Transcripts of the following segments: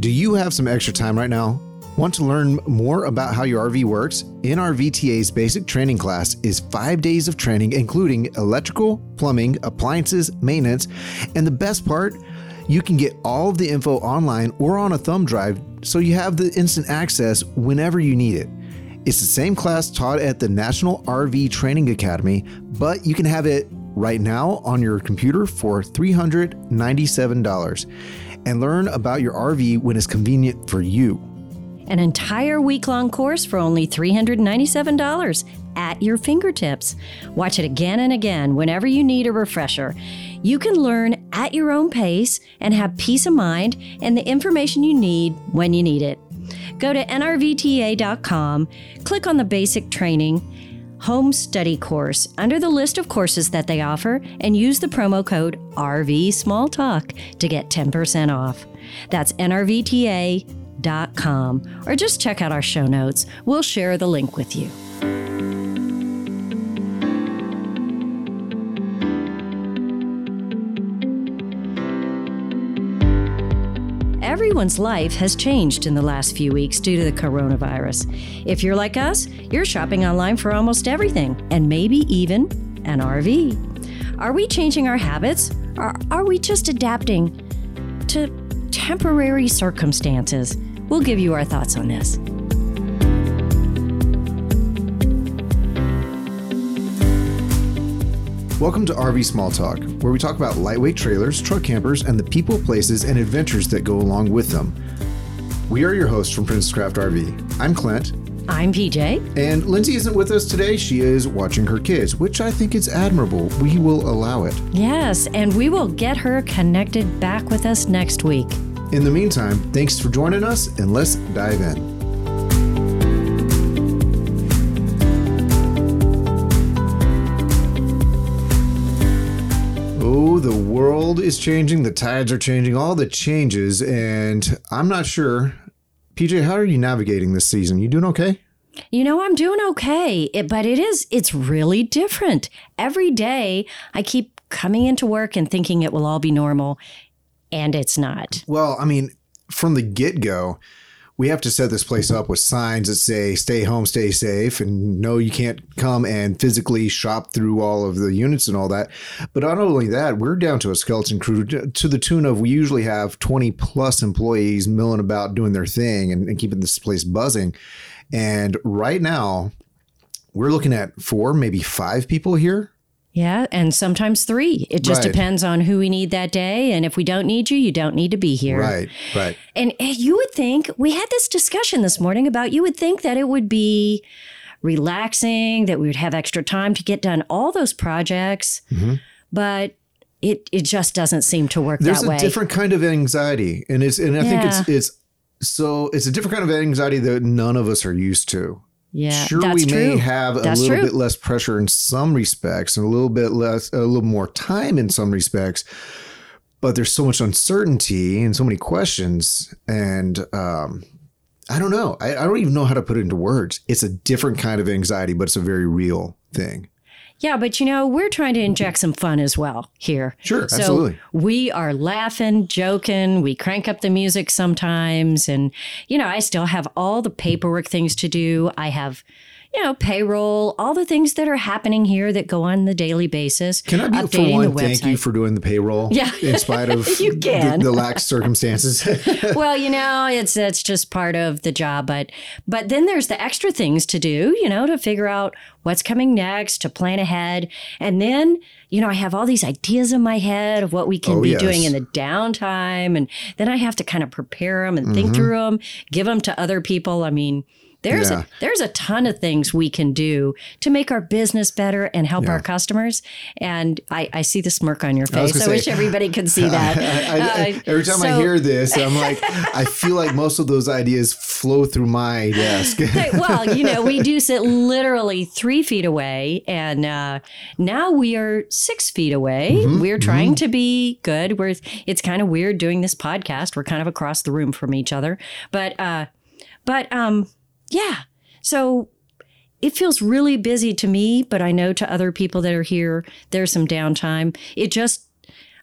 Do you have some extra time right now? Want to learn more about how your RV works? NRVTA's basic training class is five days of training, including electrical, plumbing, appliances, maintenance, and the best part, you can get all of the info online or on a thumb drive so you have the instant access whenever you need it. It's the same class taught at the National RV Training Academy, but you can have it right now on your computer for $397 and learn about your RV when it's convenient for you. An entire week long course for only $397 at your fingertips. Watch it again and again whenever you need a refresher. You can learn at your own pace and have peace of mind and the information you need when you need it. Go to nrvta.com, click on the basic training home study course under the list of courses that they offer and use the promo code RV Small Talk to get 10% off. That's nrvta.com or just check out our show notes. We'll share the link with you. Everyone's life has changed in the last few weeks due to the coronavirus. If you're like us, you're shopping online for almost everything, and maybe even an RV. Are we changing our habits, or are we just adapting to temporary circumstances? We'll give you our thoughts on this. Welcome to RV Small Talk, where we talk about lightweight trailers, truck campers, and the people, places, and adventures that go along with them. We are your hosts from Princess Craft RV. I'm Clint, I'm PJ. and Lindsay isn't with us today. She is watching her kids, which I think is admirable. We will allow it. Yes, and we will get her connected back with us next week. In the meantime, thanks for joining us, and let's dive in. The world is changing, the tides are changing, all the changes, and I'm not sure. PJ, how are you navigating this season? You doing okay? You know, I'm doing okay, it, but it is, it's really different. Every day I keep coming into work and thinking it will all be normal, and it's not. Well, I mean, from the get go, we have to set this place up with signs that say stay home, stay safe, and no, you can't come and physically shop through all of the units and all that. But not only that, we're down to a skeleton crew to the tune of we usually have 20 plus employees milling about doing their thing and, and keeping this place buzzing. And right now, we're looking at four, maybe five people here. Yeah, and sometimes three. It just Right. depends on who we need that day. And if we don't need you, you don't need to be here. Right, right. And eh, you would think, we had this discussion this morning about you would think that it would be relaxing, that we would have extra time to get done all those projects. But it, it just doesn't seem to work Mm-hmm. there's a different kind of anxiety and it's and i think it's it's so it's a different kind of anxiety that none of us are used to yeah, sure that's we true. may have a That's little true. bit less pressure in some respects and a little bit less a little more time in some respects but there's so much uncertainty and so many questions and um i don't know I, I don't even know how to put it into words it's a different kind of anxiety but it's a very real thing Yeah, but you know, we're trying to inject some fun as well here. Sure, so absolutely. We are laughing, joking. We crank up the music sometimes. And, you know, I still have all the paperwork things to do. I have, you know, payroll, all the things that are happening here that go on the daily basis. can i be for one the thank you for doing the payroll Yeah. in spite of You the, can. the lax circumstances well, you know, it's it's just part of the job, but but then there's the extra things to do, you know, to figure out what's coming next, to plan ahead. And then, you know, I have all these ideas in my head of what we can Oh, be yes. doing in the downtime and then I have to kind of prepare them and think mm-hmm. through them, give them to other people. I mean, there's Mm-hmm. Yeah. a there's a ton of things we can do to make our business better and help Yeah. our customers. And I, I see the smirk on your face. I, gonna wish everybody could see that. I, I- Uh, every time I hear this, I'm like, I feel like most of those ideas flow through my desk. Well, you know, we do sit literally three feet away, and uh, now we are six feet away. Mm-hmm, we're trying to be good. We're it's kind of weird doing this podcast. We're kind of across the room from each other, but uh, but um, yeah. So it feels really busy to me, but I know to other people that are here, there's some downtime. It just,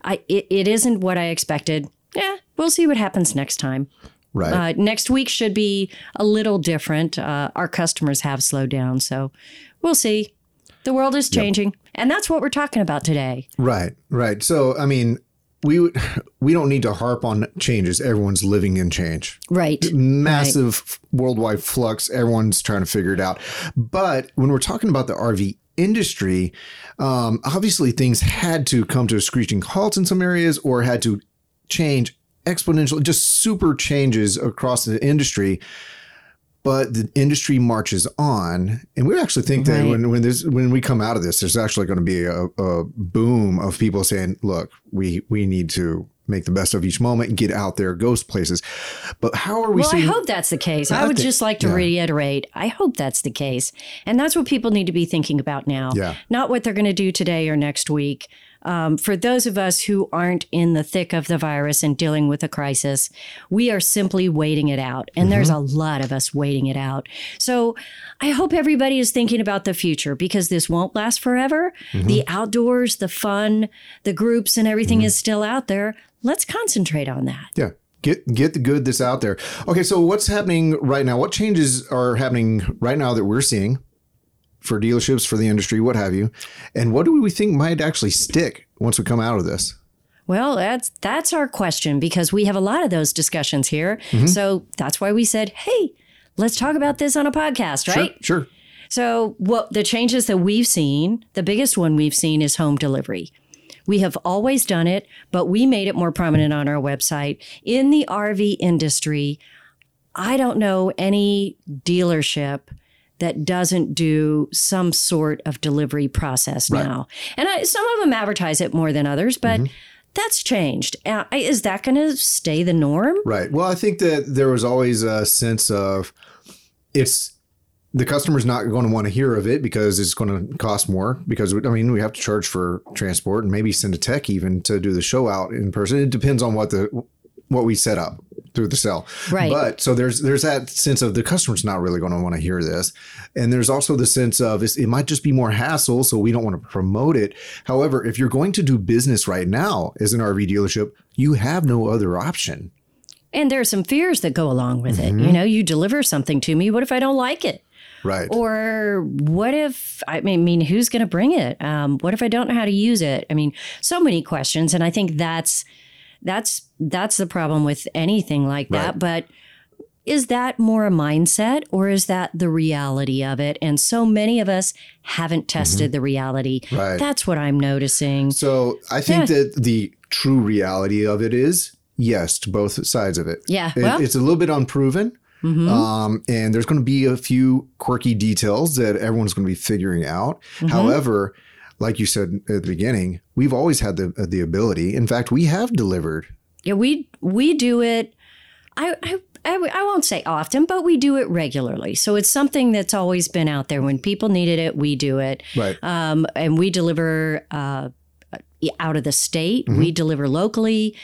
I it, it isn't what I expected. Yeah, we'll see what happens next time. Right. Uh, next week should be a little different. Uh, our customers have slowed down, so we'll see. The world is changing, and that's what we're talking about today. Right, right. So, I mean, we we don't need to harp on changes. Everyone's living in change. Right. Massive worldwide flux. Everyone's trying to figure it out. But when we're talking about the RV industry, um, obviously things had to come to a screeching halt in some areas, or had to change exponentially, just super changes across the industry but the industry marches on and we actually think that when when this when we come out of this there's actually going to be a, a boom of people saying look we we need to make the best of each moment and get out there go places but how are we Well, I hope that's the case. I, I would think- just like to yeah. reiterate I hope that's the case. And that's what people need to be thinking about now. Yeah. Not what they're going to do today or next week. Um, for those of us who aren't in the thick of the virus and dealing with a crisis, we are simply waiting it out. And there's a Mm-hmm. lot of us waiting it out. So I hope everybody is thinking about the future because this won't last forever. Mm-hmm. The outdoors, the fun, the groups, and everything is still out there. Let's concentrate on that. yeah get get the good that's out there okay so what's happening right now what changes are happening right now that we're seeing for dealerships for the industry what have you and what do we think might actually stick once we come out of this Well, that's that's our question because we have a lot of those discussions here. Mm-hmm. So that's why we said, "Hey, let's talk about this on a podcast, right?" sure sure So, what the changes that we've seen, the biggest one we've seen is home delivery. We have always done it, but we made it more prominent on our website. In the RV industry, I don't know any dealership that doesn't do some sort of delivery process now. And I, some of them advertise it more than others, but that's changed. Uh, is that going to stay the norm? Right. Well, I think that there was always a sense of it's the customer's not going to want to hear of it because it's going to cost more. Because I mean, we have to charge for transport and maybe send a tech even to do the show out in person. It depends on what the what we set up through the cell. Right. But so there's there's that sense of the customer's not really going to want to hear this, and there's also the sense of it's, it might just be more hassle, so we don't want to promote it. However, if you're going to do business right now as an RV dealership, you have no other option. And there are some fears that go along with it. You know, you deliver something to me. What if I don't like it? Right. Or what if, I mean, I mean who's going to bring it? Um, what if I don't know how to use it? I mean, so many questions. And I think that's, that's, that's the problem with anything like that. Right. But is that more a mindset or is that the reality of it? And so many of us haven't mm-hmm. tested the reality. Right. That's what I'm noticing. So I think that the true reality of it is yes to both sides of it. Yeah, It- well- it's a little bit unproven. Mm-hmm. Um, and there's going to be a few quirky details that everyone's going to be figuring out. Mm-hmm. However, like you said at the beginning, we've always had the the ability. In fact, we have delivered. Yeah, we we do it. I, I I I won't say often, but we do it regularly. So it's something that's always been out there. When people needed it, we do it. Right. Um, and we deliver uh, out of the state. We deliver locally.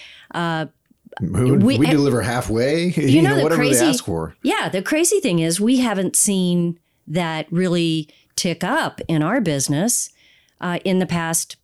We, we- we deliver halfway. You, You know, know, the whatever crazy, they ask for. Yeah, the crazy thing is we haven't seen that really tick up in our business uh, in the past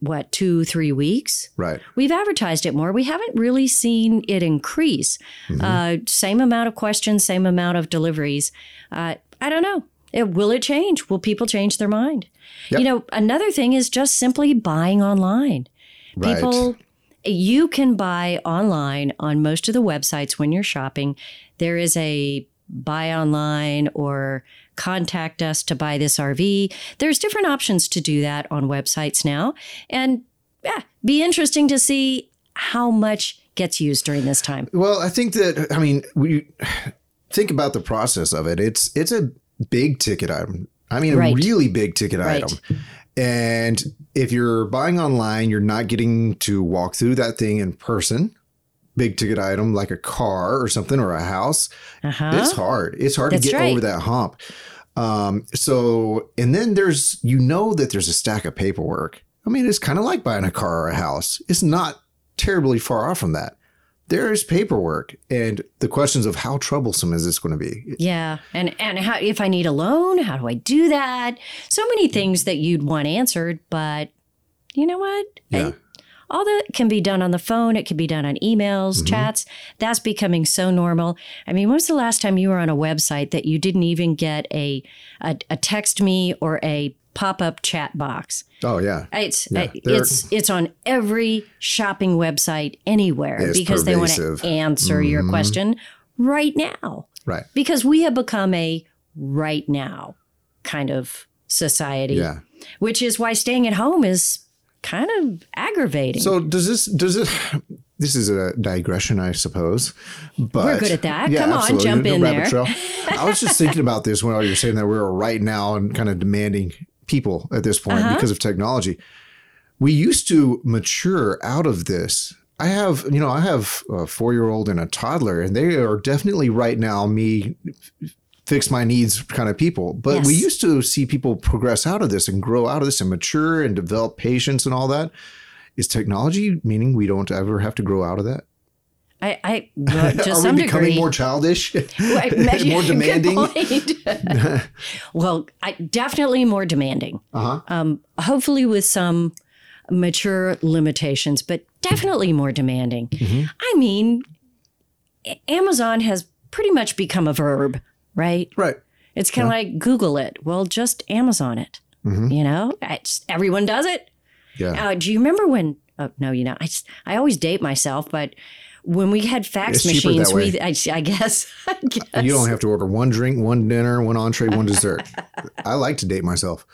what two three weeks. Right. We've advertised it more. We haven't really seen it increase. Mm-hmm. Uh, same amount of questions, same amount of deliveries. Uh, I don't know. It, will it change? Will people change their mind? Yep. You know, another thing is just simply buying online. Right. People, you can buy online on most of the websites when you're shopping. There is a buy online or contact us to buy this RV. There's different options to do that on websites now. And yeah, be interesting to see how much gets used during this time. Well, I think that I mean we think about the process of it. It's it's a big ticket item. I mean, Right. a really big ticket Right. item. And if you're buying online, you're not getting to walk through that thing in person. Big ticket item like a car or something or a house. Uh-huh. It's hard. It's hard That's to get right. over that hump. Um, so, and then there's, you know, that there's a stack of paperwork. I mean, it's kind of like buying a car or a house. It's not terribly far off from that. There is paperwork and the questions of how troublesome is this going to be? Yeah, and and how if I need a loan, how do I do that? So many things that you'd want answered, but you know what? Yeah. All that can be done on the phone. It can be done on emails, Mm-hmm. chats. That's becoming so normal. I mean, when was the last time you were on a website that you didn't even get a a, a text me or a pop up chat box? Oh yeah. It's Yeah, it's it's on every shopping website anywhere because they want to answer your Mhm. question right now. Right. Because we have become a right now kind of society, Yeah. which is why staying at home is kind of aggravating. So does this does it this is a digression, I suppose. But We're good at that. Come on, jump No in rabbit there. trail. I was just thinking about this when you were saying that we're right now and kind of demanding people at this point Uh-huh. because of technology. We used to mature out of this. I have, you know, I have a four year old and a toddler, and they are definitely right now me fix my needs kind of people. But we used to see people progress out of this and grow out of this and mature and develop patience and all that. Is technology meaning we don't ever have to grow out of that? I, I well, to Are some we becoming degree, more childish, Right, more demanding? well, I, definitely more demanding. Uh huh. um, hopefully with some mature limitations, but definitely more demanding. Mm-hmm. I mean, Amazon has pretty much become a verb, right? Right. It's kind of like Google it. Well, just Amazon it. Mhm. You know, it's, everyone does it. Yeah. Uh, do you remember when? Oh, no, you know, I, just- I always date myself, but when we had fax It's machines, we I, I guess, I guess. You don't have to order one drink, one dinner, one entree, one dessert. I like to date myself.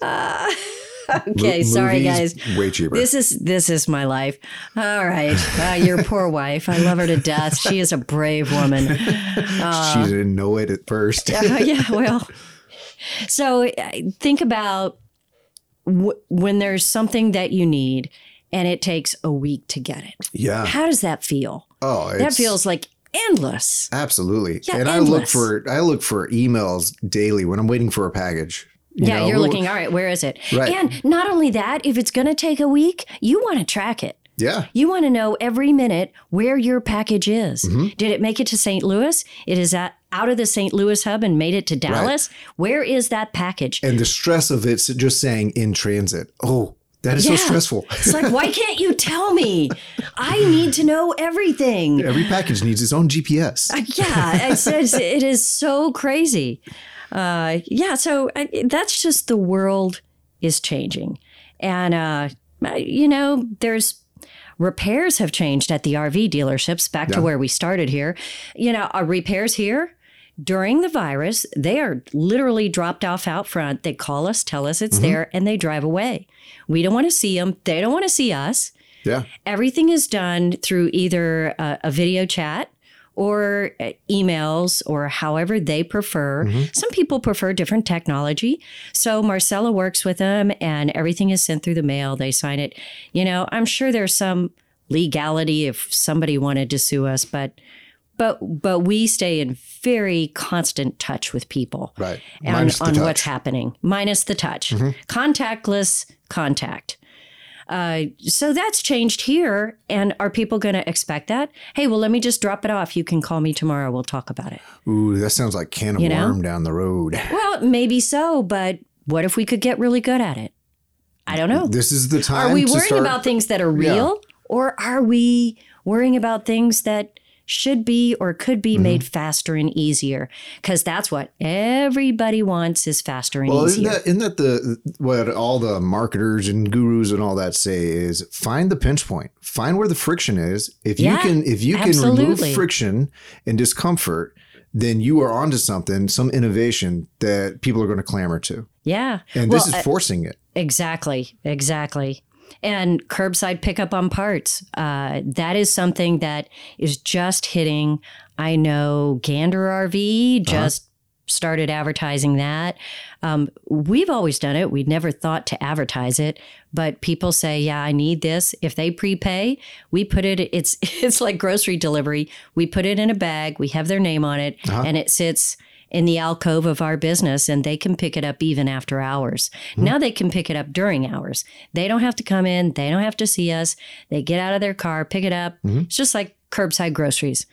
Uh, Mo- okay, sorry guys. Way cheaper. This is this is my life. All right, uh, your poor wife. I love her to death. She is a brave woman. she didn't know it at first. Uh, yeah, well. So uh, think about w- when there's something that you need, and it takes a week to get it. yeah. How does that feel? Oh, That feels like endless. absolutely. Yeah, and I look for I look for emails daily when I'm waiting for a package. You yeah, know, you're looking. All right, where is it? Right. And not only that, if it's going to take a week, you want to track it. Yeah. You want to know every minute where your package is. Mm-hmm. Did it make it to St. Louis? It is at, out of the St. Louis hub and made it to Dallas. Where is that package? And the stress of it's just saying in transit. Oh, that is so stressful. It's like, why can't you tell me? I need to know everything. Every package needs its own GPS. Yeah, it's, it's, it is so crazy. Uh, yeah, so I, that's just the world is changing. And, uh, you know, there's repairs have changed at the RV dealerships back to where we started here. You know, our repairs here during the virus, they are literally dropped off out front. They call us, tell us it's there, and they drive away. We don't want to see them. They don't want to see us. Yeah. Everything is done through either a, a video chat or uh, emails or however they prefer. Some people prefer different technology. So Marcella works with them and everything is sent through the mail. They sign it. You know, I'm sure there's some legality if somebody wanted to sue us, but but but we stay in very constant touch with people Right. on, on touch. what's happening, minus the touch. Contactless contact. Uh, so that's changed here. And are people going to expect that? Hey, well, let me just drop it off. You can call me tomorrow. We'll talk about it. Ooh, that sounds like can of You know? worm down the road. Well, maybe so, but what if we could get really good at it? I don't know. This is the time Are we worrying start. about things that are real or are we worrying about things that should be or could be Mm-hmm. made faster and easier? Because that's what everybody wants is faster and easier. well, isn't easier. that, isn't that the what all the marketers and gurus and all that say is find the pinch point, find where the friction is. If you can, if you can absolutely. remove friction and discomfort, then you are onto something, some innovation that people are going to clamor to, yeah. and Well, this is uh, forcing it. Exactly, exactly. And curbside pickup on parts. Uh, that is something that is just hitting. I know Gander RV just started advertising that. Um, we've always done it. We'd never thought to advertise it, but people say, "Yeah, I need this." If they prepay, we put it. It's it's like grocery delivery. We put it in a bag. We have their name on it, and it sits in the alcove of our business and they can pick it up even after hours. Hmm. Now they can pick it up during hours. They don't have to come in, they don't have to see us. They get out of their car, pick it up. Mm-hmm. It's just like curbside groceries.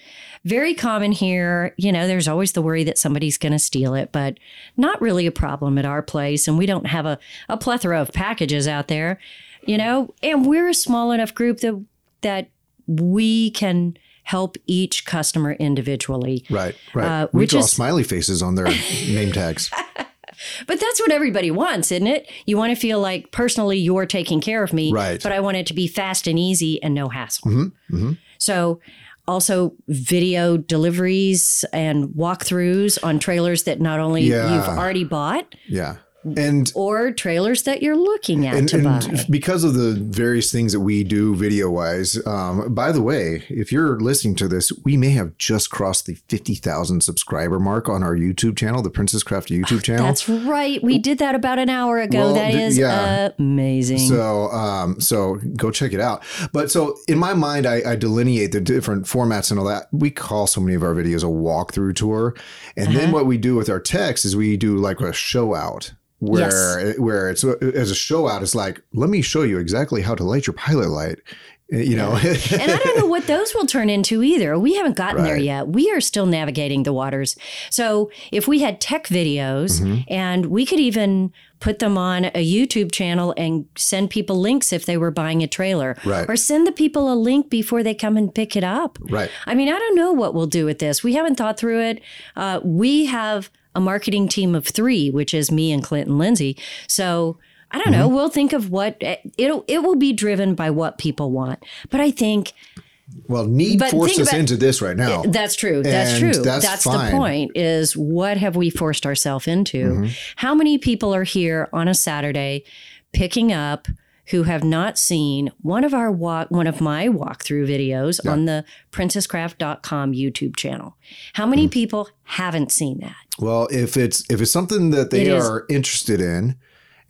Very common here. You know, there's always the worry that somebody's going to steal it, but not really a problem at our place. And we don't have a, a plethora of packages out there. You know, and we're a small enough group that that we can help each customer individually. Right, right. Uh, we draw is- smiley faces on their name tags. But that's what everybody wants, isn't it? You want to feel like personally you're taking care of me, Right. but I want it to be fast and easy and no hassle. Mm-hmm, So, also video deliveries and walkthroughs on trailers that not only Yeah. you've already bought Yeah. And or trailers that you're looking at and, to buy. because of the various things that we do video wise, um, by the way, if you're listening to this, we may have just crossed the 50,000 subscriber mark on our YouTube channel, the Princess Craft YouTube channel. That's right. We did that about an hour ago. Well, that th- is yeah. amazing. So, um, so go check it out. But so in my mind, I, I delineate the different formats and all that. We call so many of our videos a walkthrough tour, and Uh-huh. then what we do with our text is we do like a show out. Where where it's as a show out, it's like let me show you exactly how to light your pilot light, you know. and I don't know what those will turn into either. We haven't gotten there yet. We are still navigating the waters. So if we had tech videos Mm-hmm. and we could even put them on a YouTube channel and send people links if they were buying a trailer, Right. or send the people a link before they come and pick it up. right. I mean, I don't know what we'll do with this. We haven't thought through it. Uh, we have a marketing team of three, which is me and Clint and Lindsay. So I don't Mm-hmm. know. We'll think of what it'll. It will be driven by what people want. But I think Well, need But forced us about- into this right now. that's true. That's And true. that's That's, the point. Is what have we forced ourselves into? Mm-hmm. How many people are here on a Saturday picking up? Who have not seen one of our walk, one of my walkthrough videos on the princesscraft.com YouTube channel? How many people haven't seen that? Well, if it's if it's something that they It is. are interested in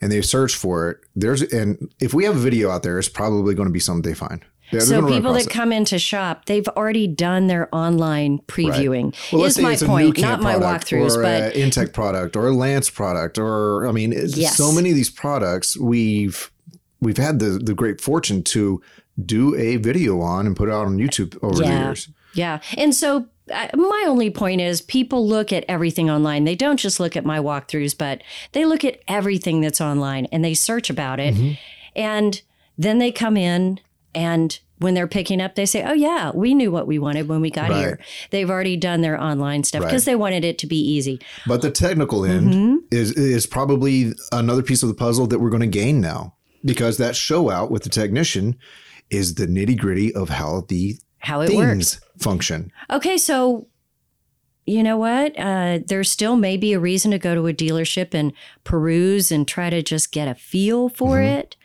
and they search for it, there's and if we have a video out there, it's probably going to be something they find. Yeah, So people that it. come into shop, they've already done their online previewing. Well, is my point, not my walkthroughs, or but an Intech product or a Lance product, or I mean, Yes. so many of these products we've we've had the the great fortune to do a video on and put it out on YouTube over the years. Yeah. And so my only point is people look at everything online. They don't just look at my walkthroughs, but they look at everything that's online and they search about it. Mm-hmm. And then they come in and when they're picking up, they say, Oh, yeah, we knew what we wanted when we got Right. here. They've already done their online stuff because Right. they wanted it to be easy. But the technical end Mm-hmm. is is probably another piece of the puzzle that we're going to gain now because that show out with the technician is the nitty gritty of how the How it works. function. Okay, so you know what? Uh, there still may be a reason to go to a dealership and peruse and try to just get a feel for Mm-hmm. it.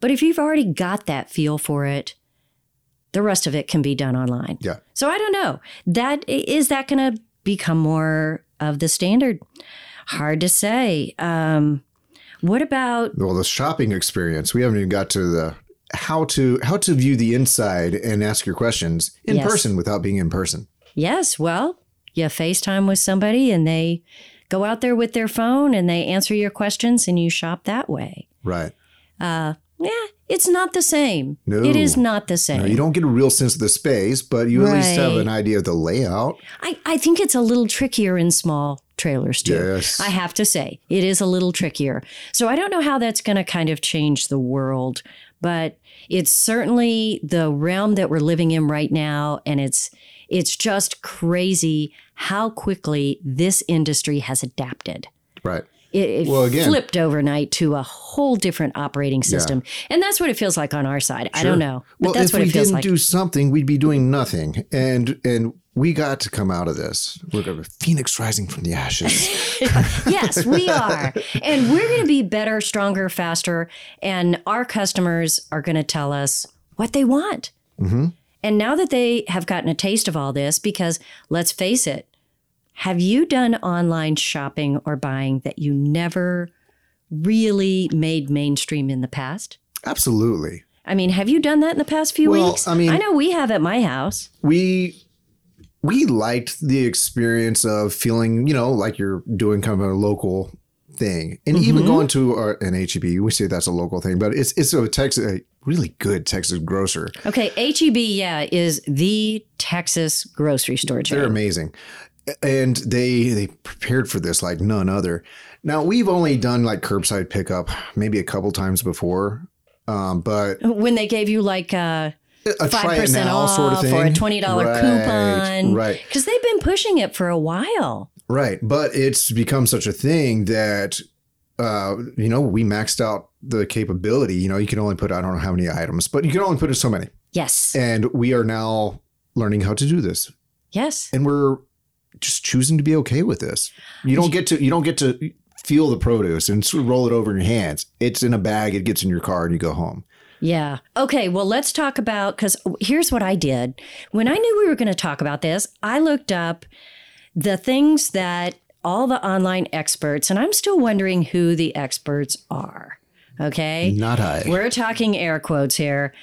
But if you've already got that feel for it, the rest of it can be done online. Yeah. So I don't know. That is that going to become more of the standard? Hard to say. Um, what about Well, the shopping experience, we haven't even got to the how to how to view the inside and ask your questions in Yes. person without being in person. Yes, well, you FaceTime with somebody and they go out there with their phone and they answer your questions and you shop that way. Right. Uh, yeah, it's not the same. No. It is not the same. Now, you don't get a real sense of the space, but you at least have an idea of the layout. I, I think it's a little trickier in small trailers too. Yes. I have to say, it is a little trickier. So I don't know how that's going to kind of change the world, but it's certainly the realm that we're living in right now. And it's, it's just crazy how quickly this industry has adapted. Right. It, it Well, again- flipped overnight to a whole different operating system. And that's what it feels like on our side. I don't know. But Well, that's if what we it feels didn't like. do something, we'd be doing nothing. And and we got to come out of this. We're going to phoenix rising from the ashes. yes, we are. And we're going to be better, stronger, faster. And our customers are going to tell us what they want. Mm-hmm. And now that they have gotten a taste of all this, because let's face it, have you done online shopping or buying that you never really made mainstream in the past? Absolutely. I mean, have you done that in the past few Well, weeks? I mean- I know we have at my house. We we liked the experience of feeling, you know, like you're doing kind of a local thing. And even Mm-hmm. going to our, an HEB, we say that's a local thing, but it's it's a Texas a really good Texas grocer. Okay, HEB, yeah, is the Texas grocery store chain. They're amazing. And they they prepared for this like none other. Now we've only done like curbside pickup maybe a couple times before. Um, but when they gave you like uh, a five percent off sort of thing. or a twenty dollar Right, coupon, Right. Because they've been pushing it for a while. Right. But it's become such a thing that, uh, you know, we maxed out the capability. You know, you can only put, I don't know how many items, but you can only put in so many. Yes, And we are now learning how to do this. yes. And we're just choosing to be okay with this. You don't get to, you don't get to feel the produce and sort of roll it over in your hands. It's in a bag, it gets in your car and you go home. Yeah. Okay. Well, let's talk about because here's what I did. When I knew we were going to talk about this, I looked up the things that all the online experts, and I'm still wondering who the experts are. Okay. Not I. We're talking air quotes here.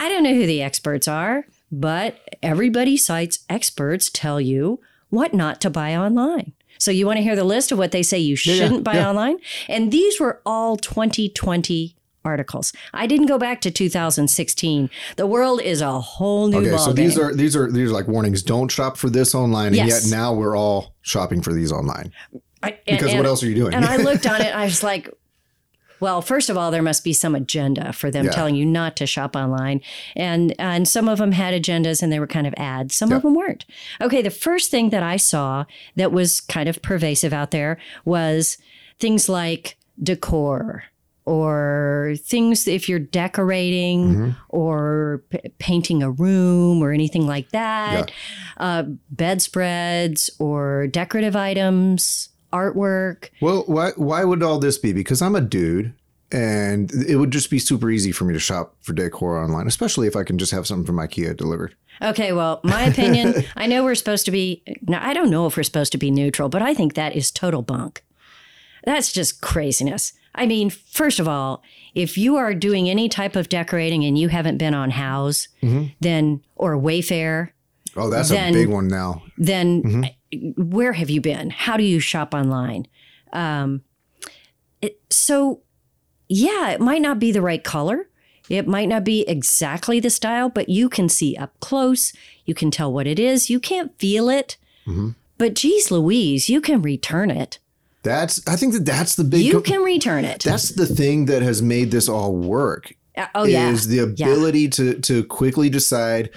I don't know who the experts are, but everybody cites experts tell you what not to buy online. So you want to hear the list of what they say you shouldn't buy yeah. online? And these were all 2020 articles. I didn't go back to 2016. The world is a whole new Okay, so these are these are these are like warnings. Don't shop for this online, and Yes. yet now we're all shopping for these online. I- and- Because and- what else are you doing? And I looked on it. I was like, well, first of all, there must be some agenda for them Yeah. telling you not to shop online, and and some of them had agendas and they were kind of ads. Some of them weren't. Okay, the first thing that I saw that was kind of pervasive out there was things like decor or things if you're decorating Mm-hmm. or p- painting a room or anything like that uh, bedspreads or decorative items, artwork. Well, why why would all this be? Because I'm a dude, and it would just be super easy for me to shop for decor online, especially if I can just have something from IKEA delivered. Okay, well, my opinion, I know we're supposed to be, now I don't know if we're supposed to be neutral, but I think that is total bunk. That's just craziness. I mean, first of all, if you are doing any type of decorating and you haven't been on Houzz, mm-hmm. then, or Wayfair, Oh, that's Then- a big one now. then mm-hmm. where have you been? How do you shop online? Um, it, so, yeah, it might not be the right color. It might not be exactly the style, but you can see up close. You can tell what it is. You can't feel it. Mm-hmm. But geez Louise, you can return it. That's I think that that's the big. You can return it. that's the thing that has made this all work. Uh, oh, yeah. Is the ability to to quickly decide.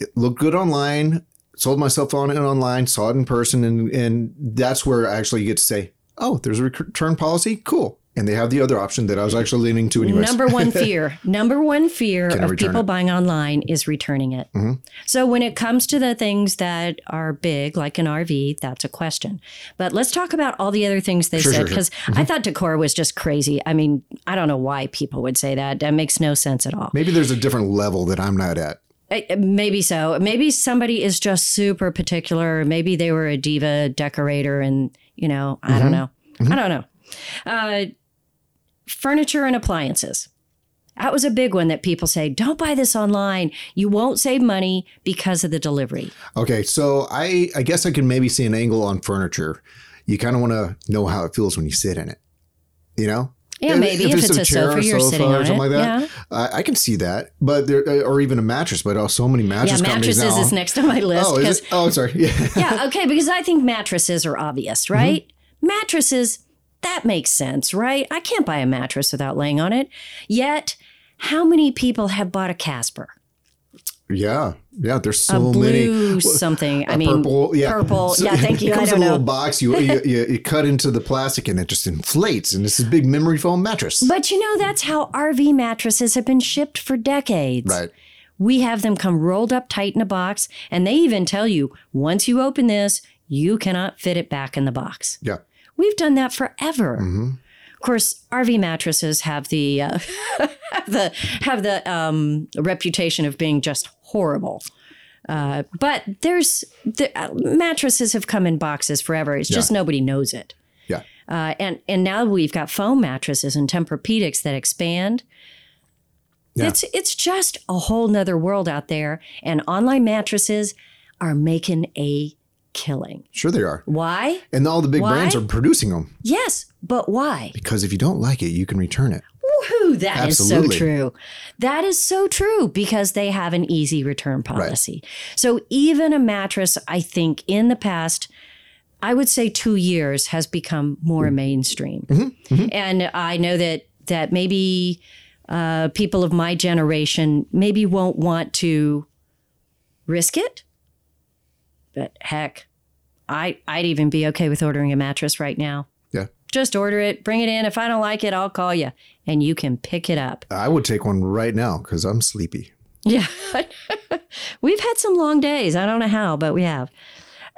It looked good online. Sold myself on it online. Saw it in person, and and that's where I actually get to say, oh, there's a return policy. Cool. And they have the other option that I was actually leaning to anyways. Number one fear, number one fear Can of people it? Mm-hmm. buying online is returning it. So when it comes to the things that are big, like an RV, that's a question. But let's talk about all the other things they Sure, said sure, Mm-hmm. because I thought decor was just crazy. I mean, I don't know why people would say that. That makes no sense at all. Maybe there's a different level that I'm not at. Uh, Maybe so. Maybe somebody is just super particular. Maybe they were a diva decorator and, you know, I Mm-hmm. don't know. I don't know. Uh, furniture and appliances. That was a big one that people say, don't buy this online. You won't save money because of the delivery. Okay, so I I guess I can maybe see an angle on furniture. You kind of want to know how it feels when you sit in it. You know? Yeah, maybe if, it's, a, chair sofa, or you're sitting or on something it. like that. Yeah, I, I can see that, but there uh, or even a mattress. But oh, so many yeah. mattress companies Mattresses is next on my list. Oh, is it? Oh, sorry. Yeah. yeah, okay, because I think mattresses are obvious, Mm-hmm. right? Mattresses, that makes sense, right? I can't buy a mattress without laying on it. Yet, how many people have bought a Casper? yeah, yeah. There's A so many. blue something. I A mean, purple, yeah, purple. So yeah, thank you. It I comes in a know. little box. You, you, you you cut into the plastic and it just inflates, and it's this big memory foam mattress. But you know, that's how RV mattresses have been shipped for decades. right. We have them come rolled up tight in a box, and they even tell you once you open this, you cannot fit it back in the box. Yeah. We've done that forever. Mm-hmm. Of course, RV mattresses have the uh, have the have the um, reputation of being just horrible. Uh, but there's the uh, mattresses have come in boxes forever. It's just nobody knows it. Yeah. Uh, and and now we've got foam mattresses and Tempur-Pedics that expand. Yeah. It's it's just a whole nother world out there, and online mattresses are making a killing. Sure, they are. Why? And all the big Why? brands are producing them Yes, but why? because if you don't like it, you can return it. Woohoo! That is Absolutely. so true. That is so true because they have an easy return policy. So even a mattress, I think, in the past, I would say two years has become more mm-hmm. mainstream. Mm-hmm. Mm-hmm. And I know that that maybe uh, people of my generation maybe won't want to risk it. But heck, I I'd even be okay with ordering a mattress right now. Yeah. Just order it, bring it in. If I don't like it, I'll call you, and you can pick it up. I would take one right now because I'm sleepy. Yeah. We've had some long days. I don't know how, but we have.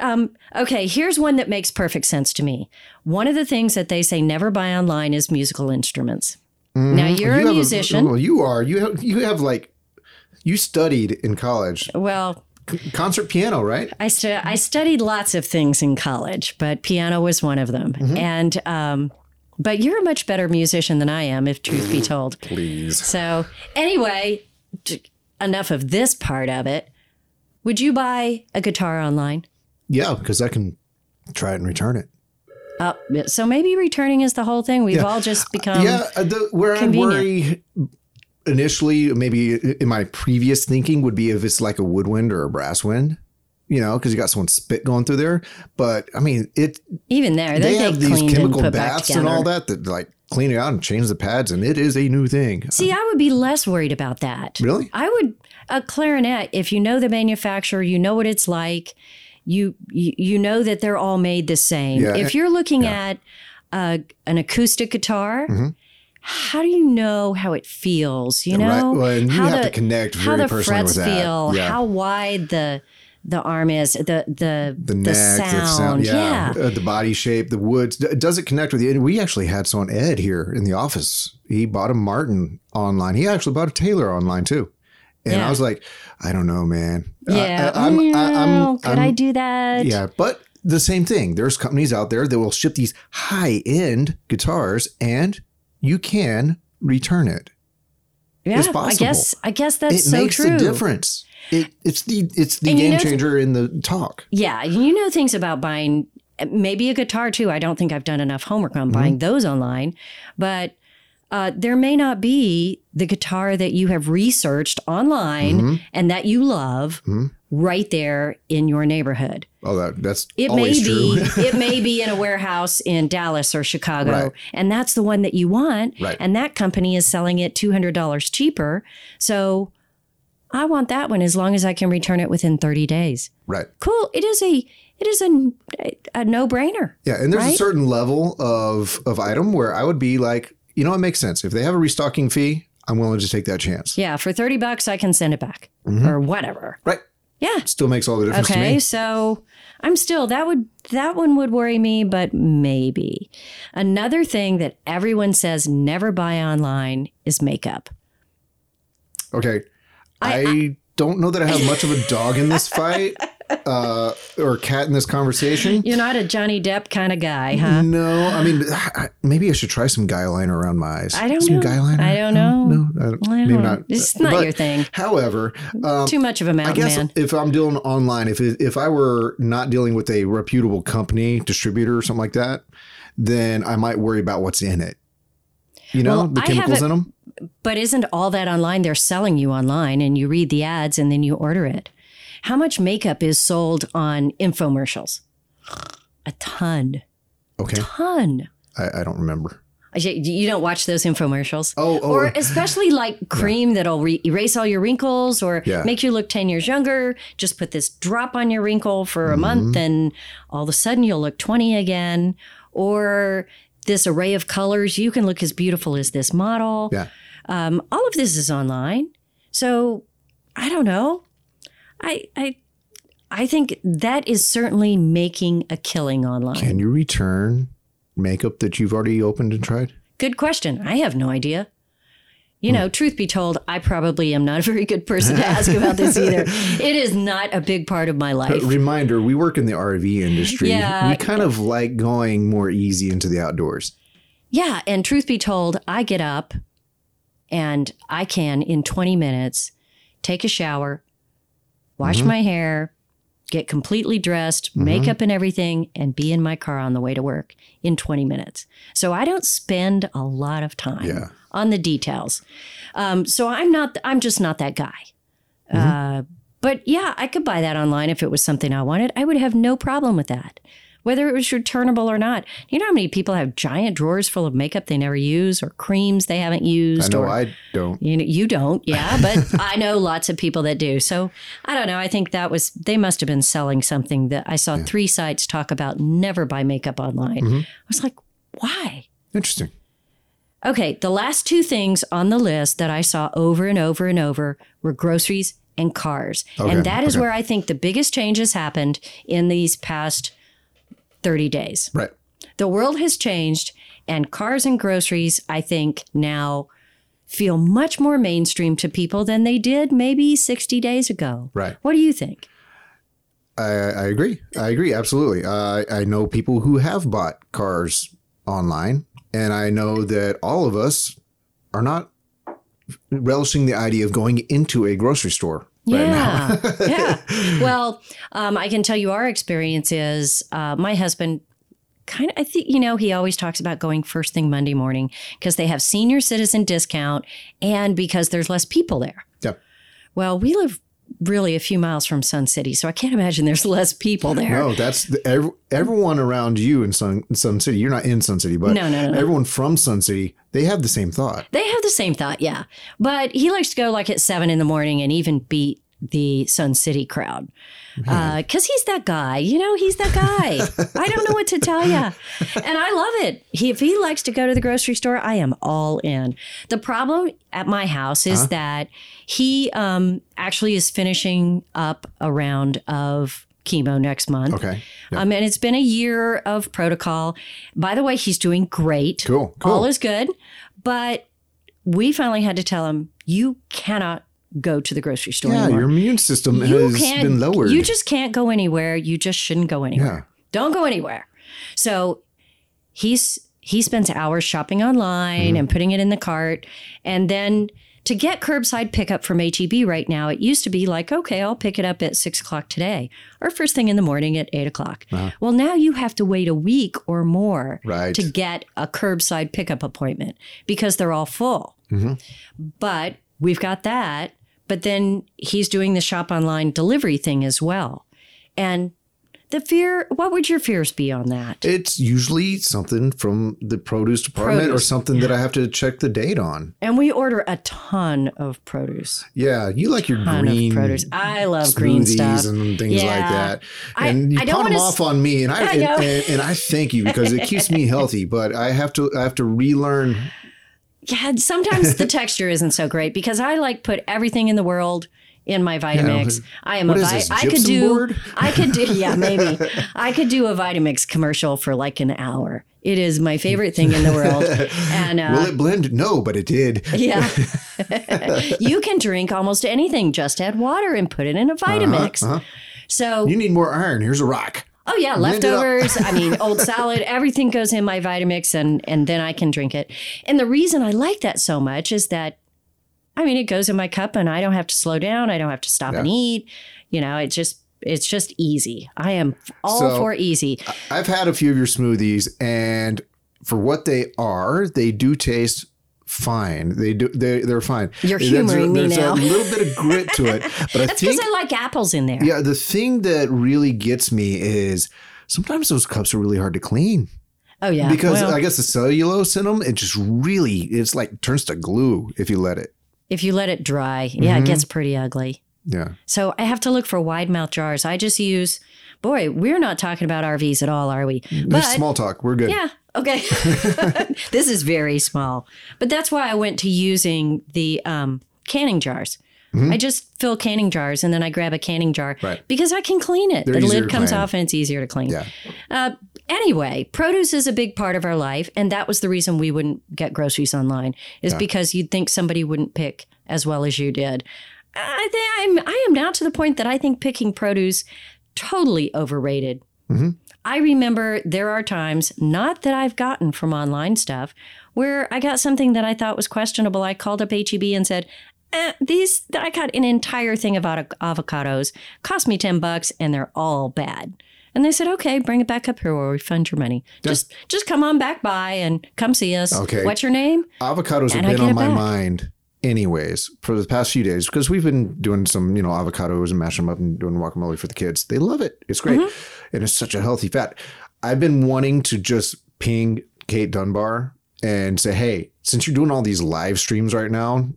Um, okay, here's one that makes perfect sense to me. One of the things that they say never buy online is musical instruments. Now, you're Mm-hmm. You a musician. well, you are. You have. You have like. You studied in college well, concert piano, right? I, stu- I studied lots of things in college, but piano was one of them. And, um, but you're a much better musician than I am, if truth be told. Please. So, anyway, enough of this part of it. Would you buy a guitar online? Yeah, because I can try it and return it. Uh, so maybe returning is the whole thing. We've Yeah. all just become. yeah, uh, the, where I convenient. worry initially, maybe in my previous thinking, would be if it's like a woodwind or a brass wind. You know, because you got someone spit going through there. But I mean, it Even there, they they, have these cleaned and chemical baths and all that that like clean it out and change the pads, and it is a new thing. See, I would be less worried about that. Really? I would a clarinet. If you know the manufacturer, you know what it's like. You you, you know that they're all made the same. Yeah, if you're looking at uh, an acoustic guitar. How do you know how it feels? You Mm-hmm. Right. know Well, and you how have the, to connect how the personally frets with that. feel, Yeah. how wide the the arm is, the the the neck, the sound, yeah, Uh, the body shape, the woods. Does it connect with you? And we actually had someone, Ed, here in the office. He bought a Martin online. He actually bought a Taylor online too. And Yeah. I was like, I don't know, man. Yeah. I, am Oh, could I do that? Yeah, but the same thing. There's companies out there that will ship these high end guitars, and you can return it. Yeah, It's I guess I guess that's it so makes true. a difference. It, it's the it's the And you game know- changer in the talk. Yeah, you know things about buying maybe a guitar too. I don't think I've done enough homework Mm-hmm. on buying those online, but uh, there may not be the guitar that you have researched online Mm-hmm. and that you love right there in your neighborhood. Oh, that that's It may be it may be in a warehouse in Dallas or Chicago, Right. and that's the one that you want. Right. And that company is selling it two hundred dollars cheaper. So I want that one as long as I can return it within thirty days. right. Cool. It is a it is a a no brainer. Yeah, and there's a certain level of of item where I would be like, you know, it makes sense. If they have a restocking fee, I'm willing to take that chance. Yeah, for thirty bucks I can send it back Mm-hmm. or whatever. Right. Yeah. Still makes all the difference to Okay, me. so I'm still that would that one would worry me, but maybe. Another thing that everyone says never buy online is makeup. Okay. I, don't know that I have much of a dog in this fight uh, or cat in this conversation. You're not a Johnny Depp kind of guy, huh? No, I mean, maybe I should try some guy liner around my eyes. I don't some know. Guy liner? I don't know. No, I don't- I maybe don't- not. It's not But, your thing. However, um, Too much of a I mountain guess man. if I'm dealing online, if it, if I were not dealing with a reputable company, distributor, or something like that, then I might worry about what's in it. You know, Well, the chemicals in them. But isn't all that online? They're selling you online and you read the ads and then you order it. How much makeup is sold on infomercials? A ton. Okay, A Ton. I, I don't remember. You- don't watch those infomercials? Oh, oh, or especially like cream that'll re- erase all your wrinkles or Yeah. make you look 10 years younger. Just put this drop on your wrinkle for a month Mm-hmm. and all of a sudden you'll look 20 again. Or this array of colors, you can look as beautiful as this model. Yeah. Um, all of this is online. So I don't know. I, I, I think that is certainly making a killing online. Can you return makeup that you've already opened and tried? Good question. I have no idea. You know, hmm. truth be told, I probably am not a very good person to ask about this either. It is not a big part of my uh, life. Reminder: We work in the RV industry. Yeah. we kind of like going more easy into the outdoors. Yeah, and truth be told, I get up and I can in 20 minutes take a shower, wash my hair, get completely dressed, makeup and everything and be in my car on the way to work in 20 minutes. So I don't spend a lot of time Yeah. on the details. Um, so I'm not I'm just not that guy. Uh, but yeah, I could buy that online if it was something I wanted. I would have no problem with that. Whether it was returnable or not. You know how many people have giant drawers full of makeup they never use or creams they haven't used? I know or, I don't. you know, you don't, yeah, but I know lots of people that do. So I don't know. I think that was they must have been selling something that I saw three sites talk about never buy makeup online. Mm-hmm. I was like, why? Interesting. Okay, the last two things on the list that I saw over and over and over were groceries and cars. Okay, and that is okay. where I think the biggest changes happened in these past 30 days. Right. The world has changed, and cars and groceries, I think, now feel much more mainstream to people than they did maybe 60 days ago. Right. What do you think? I, I agree. I agree. Absolutely. Uh, I know people who have bought cars online, and I know that all of us are not relishing the idea of going into a grocery store. Yeah. yeah. Well, um, I can tell you our experience is uh, my husband kind of, I think, you know, he always talks about going first thing Monday morning because they have senior citizen discount and because there's less people there. Yep. Well, we live really a few miles from Sun City, so I can't imagine there's less people there. No, that's the, ev- everyone around you in Sun Sun City. You're not in Sun City, but no, no, no. everyone from Sun City, they have the same thought. They have the same thought, yeah. But he likes to go like at seven in the morning and even beat the Sun City crowd. Because he's that guy. You know, he's that guy. I don't know what to tell you. And I love it. He, if he likes to go to the grocery store, I am all in. The problem at my house is that he um, actually is finishing up a round of chemo next month. Okay. Um, and it's been a year of protocol. By the way, he's doing great. Cool, cool. All is good. But we finally had to tell him, you cannot go to the grocery store Yeah, anymore. your immune system you has been lowered. You just can't go anywhere. You just shouldn't go anywhere. Yeah. Don't go anywhere. So he's he spends hours shopping online Mm-hmm. and putting it in the cart. And then to get curbside pickup from HEB right now, it used to be like, okay, I'll pick it up at six o'clock today or first thing in the morning at eight o'clock. Well, now you have to wait a week or more Uh-huh. Right. to get a curbside pickup appointment because they're all full. Mm-hmm. But we've got that. But then he's doing the shop online delivery thing as well. And the fear, what would your fears be on that? it's usually something from the produce department or Produce, something that I have to check the date on. And we order a ton of produce. Yeah, you like your green produce. I love green stuff. and things like Yeah. that. I- And you I pawn them off s- on me, and I, I and, and, and I thank you because it keeps me healthy. But I have to I have to relearn. Yeah, sometimes the texture isn't so great because I like put everything in the world in my Vitamix. I am what a is vi- this, I could do board? I could do yeah, maybe. I could do a Vitamix commercial for like an hour. It is my favorite thing in the world. And uh, Will it blend? No, but it did. Yeah. you can drink almost anything. Just add water and put it in a Vitamix. uh-huh. So, You need more iron. Here's a rock. Oh yeah, blend it up. leftovers. I mean, old salad. Everything goes in my Vitamix, and and then I can drink it. And the reason I like that so much is that, I mean, it goes in my cup, and I don't have to slow down. I don't have to stop and eat. You know, it just it's just easy. I am all So- for easy. I've had a few of your smoothies, and for what they are, they do taste fine. They do. They they're fine. You're There's- humoring me there's now. a little bit of grit to it, but I That's because think I like apples in there. yeah, the thing that really gets me is sometimes those cups are really hard to clean Oh yeah, because Well, I guess the cellulose in them it just really it's like turns to glue if you let it. if you let it dry, yeah, Mm-hmm. it gets pretty ugly. Yeah. So I have to look for wide mouth jars. I just use, boy, we're not talking about RVs at all, are we? There's But small talk. We're good. yeah, okay. this is very small, but that's why I went to using the um, canning jars. I just fill canning jars and then I grab a canning jar Mm-hmm. Right. because I can clean it. They're the lid comes clean. off and it's easier to clean. Yeah. Uh, anyway, produce is a big part of our life, and that was the reason we wouldn't get groceries online. Is because you'd think somebody wouldn't pick as well as you did. I think I'm I am now to the point that I think picking produce totally overrated. I remember there are times, not that I've gotten from online stuff, where I got something that I thought was questionable. I called up HEB and said, eh, "These I got an entire thing of avocados, cost me ten bucks, and they're all bad." And they said, "Okay, bring it back up here. Where We'll refund your money. Just just come on back by and come see us. Okay. What's your name? Avocados have And I been on my back. mind anyways for the past few days because we've been doing some, you know, avocados and mashing them up and doing guacamole for the kids. They love it. It's great. Mm-hmm. And it's such a healthy fat. I've been wanting to just ping Kate Dunbar and say, hey, since you're doing all these live streams right now,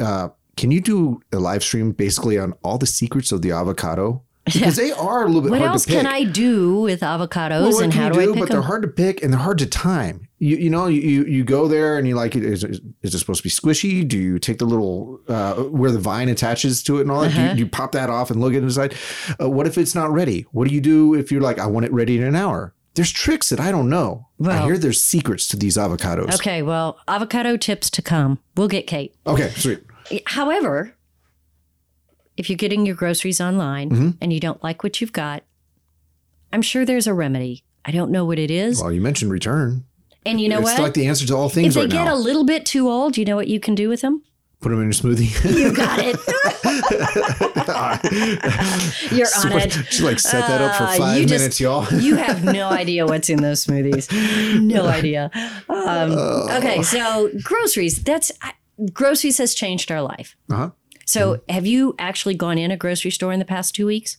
uh, can you do a live stream basically on all the secrets of the avocado? Because they are a little bit What hard else to pick. can I do with avocados Well, and how you do I do? pick But they're hard to pick and they're hard to time. You, you know, you you go there and you like it. Is, is it supposed to be squishy? Do you take the little uh, where the vine attaches to it and all that? Do, Uh-huh. you, do you pop that off and look at it inside? Uh, what if it's not ready? What do you do if you're like, I want it ready in an hour? There's tricks that I don't know. I hear there's secrets to these avocados. Okay, well, avocado tips to come. We'll get Kate. Okay, sweet. However, if you're getting your groceries online Mm-hmm. and you don't like what you've got, I'm sure there's a remedy. I don't know what it is. Well, you mentioned return. And you know it's what? It's like the answer to all things. if they right get now. a little bit too old, you know what you can do with them? Put them in your smoothie. You got it. You're on it. She like set that up for Uh, five you just- minutes, y'all. You have no idea what's in those smoothies. No idea. Um, Oh. okay, so groceries. That's I- groceries has changed our life. Uh-huh. So, have you actually gone in a grocery store in the past two weeks?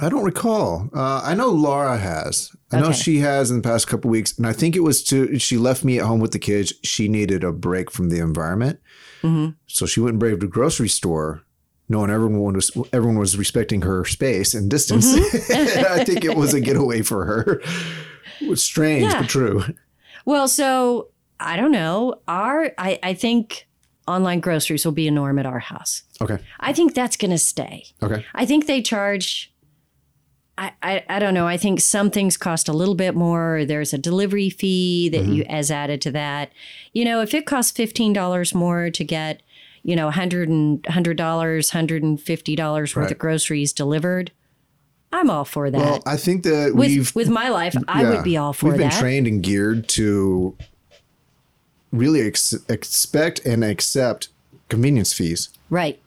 I don't recall. Uh, I know Laura has. I know Okay. she has in the past couple weeks, and I think it was to she left me at home with the kids. She needed a break from the environment, Mm-hmm. so she went and braved a grocery store, knowing everyone was everyone was respecting her space and distance. Mm-hmm. I think it was a getaway for her. It was strange Yeah. but true. Well, so I don't know. Our I, I think online groceries will be a norm at our house. Okay. I think that's going to stay. Okay. I think they charge. I, I, I don't know. I think some things cost a little bit more. There's a delivery fee that you mm-hmm. as added to that. You know, if it costs fifteen dollars more to get, you know, hundred and hundred dollars, hundred and fifty dollars worth Right. of groceries delivered, I'm all for that. Well, I think that with we've with my life, I would be all for that. We've been trained and geared to really ex- expect and accept convenience fees. Right.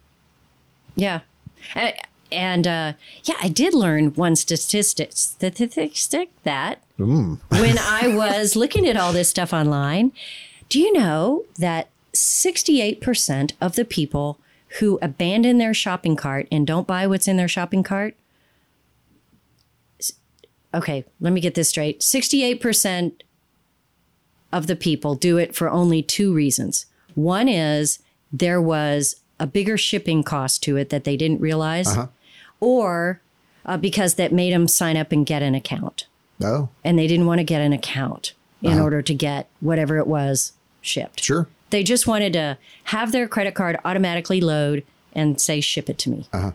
Yeah. And, and uh, yeah, I did learn one statistic, statistic that when I was looking at all this stuff online, do you know that 68% of the people who abandon their shopping cart and don't buy what's in their shopping cart? Okay, let me get this straight. 68% of the people do it for only two reasons. One is there was a bigger shipping cost to it that they didn't realize, or uh, because that made them sign up and get an account. Oh, And they didn't want to get an account in order to get whatever it was shipped. sure. They just wanted to have their credit card automatically load and say, ship it to me. Uh-huh.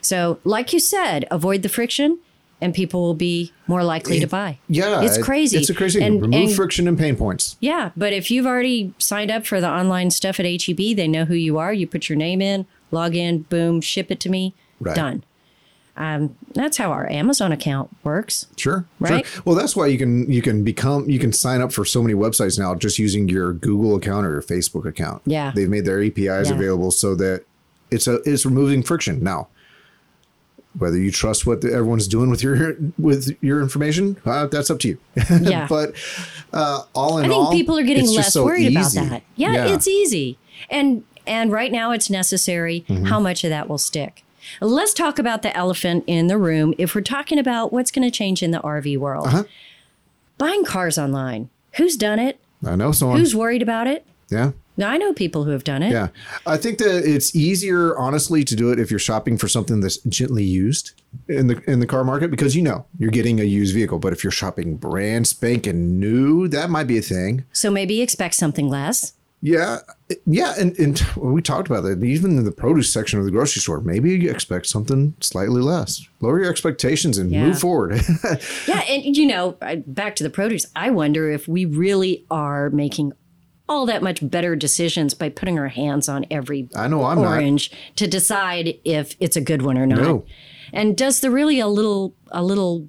So, like you said, avoid the friction and people will be more likely to buy. Yeah, It's it- crazy. It's a crazy. And- Remove and- friction and pain points. Yeah, but if you've already signed up for the online stuff at HEB, they know who you are. You put your name in, log in, boom, ship it to me, Right. done. Um, that's how our Amazon account works. Sure, Right? Sure. Well, that's why you can you can become you can sign up for so many websites now just using your Google account or your Facebook account. Yeah. they've made their APIs Yeah. available so that it's a it's removing friction now. Whether you trust what the, everyone's doing with your with your information, uh, that's up to you. Yeah. but uh, all in all, I think all, people are getting less so worried easy. about that. Yeah, it's easy. And and right now it's necessary. Mm-hmm. How much of that will stick? Let's talk about the elephant in the room. If we're talking about what's going to change in the RV world, Uh-huh. buying cars online. Who's done it? I know someone. Who's worried about it? yeah. Now, I know people who have done it. Yeah. I think that it's easier, honestly, to do it if you're shopping for something that's gently used in the in the car market because you know you're getting a used vehicle. But if you're shopping brand spanking new, that might be a thing. So maybe expect something less. Yeah. Yeah. And, and we talked about that. Even in the produce section of the grocery store, maybe you expect something slightly less. Lower your expectations and Yeah. move forward. Yeah, and you know, back to the produce. I wonder if we really are making all that much better decisions by putting our hands on every I know I'm not. orange to decide if it's a good one or not. No. And does the really a little a little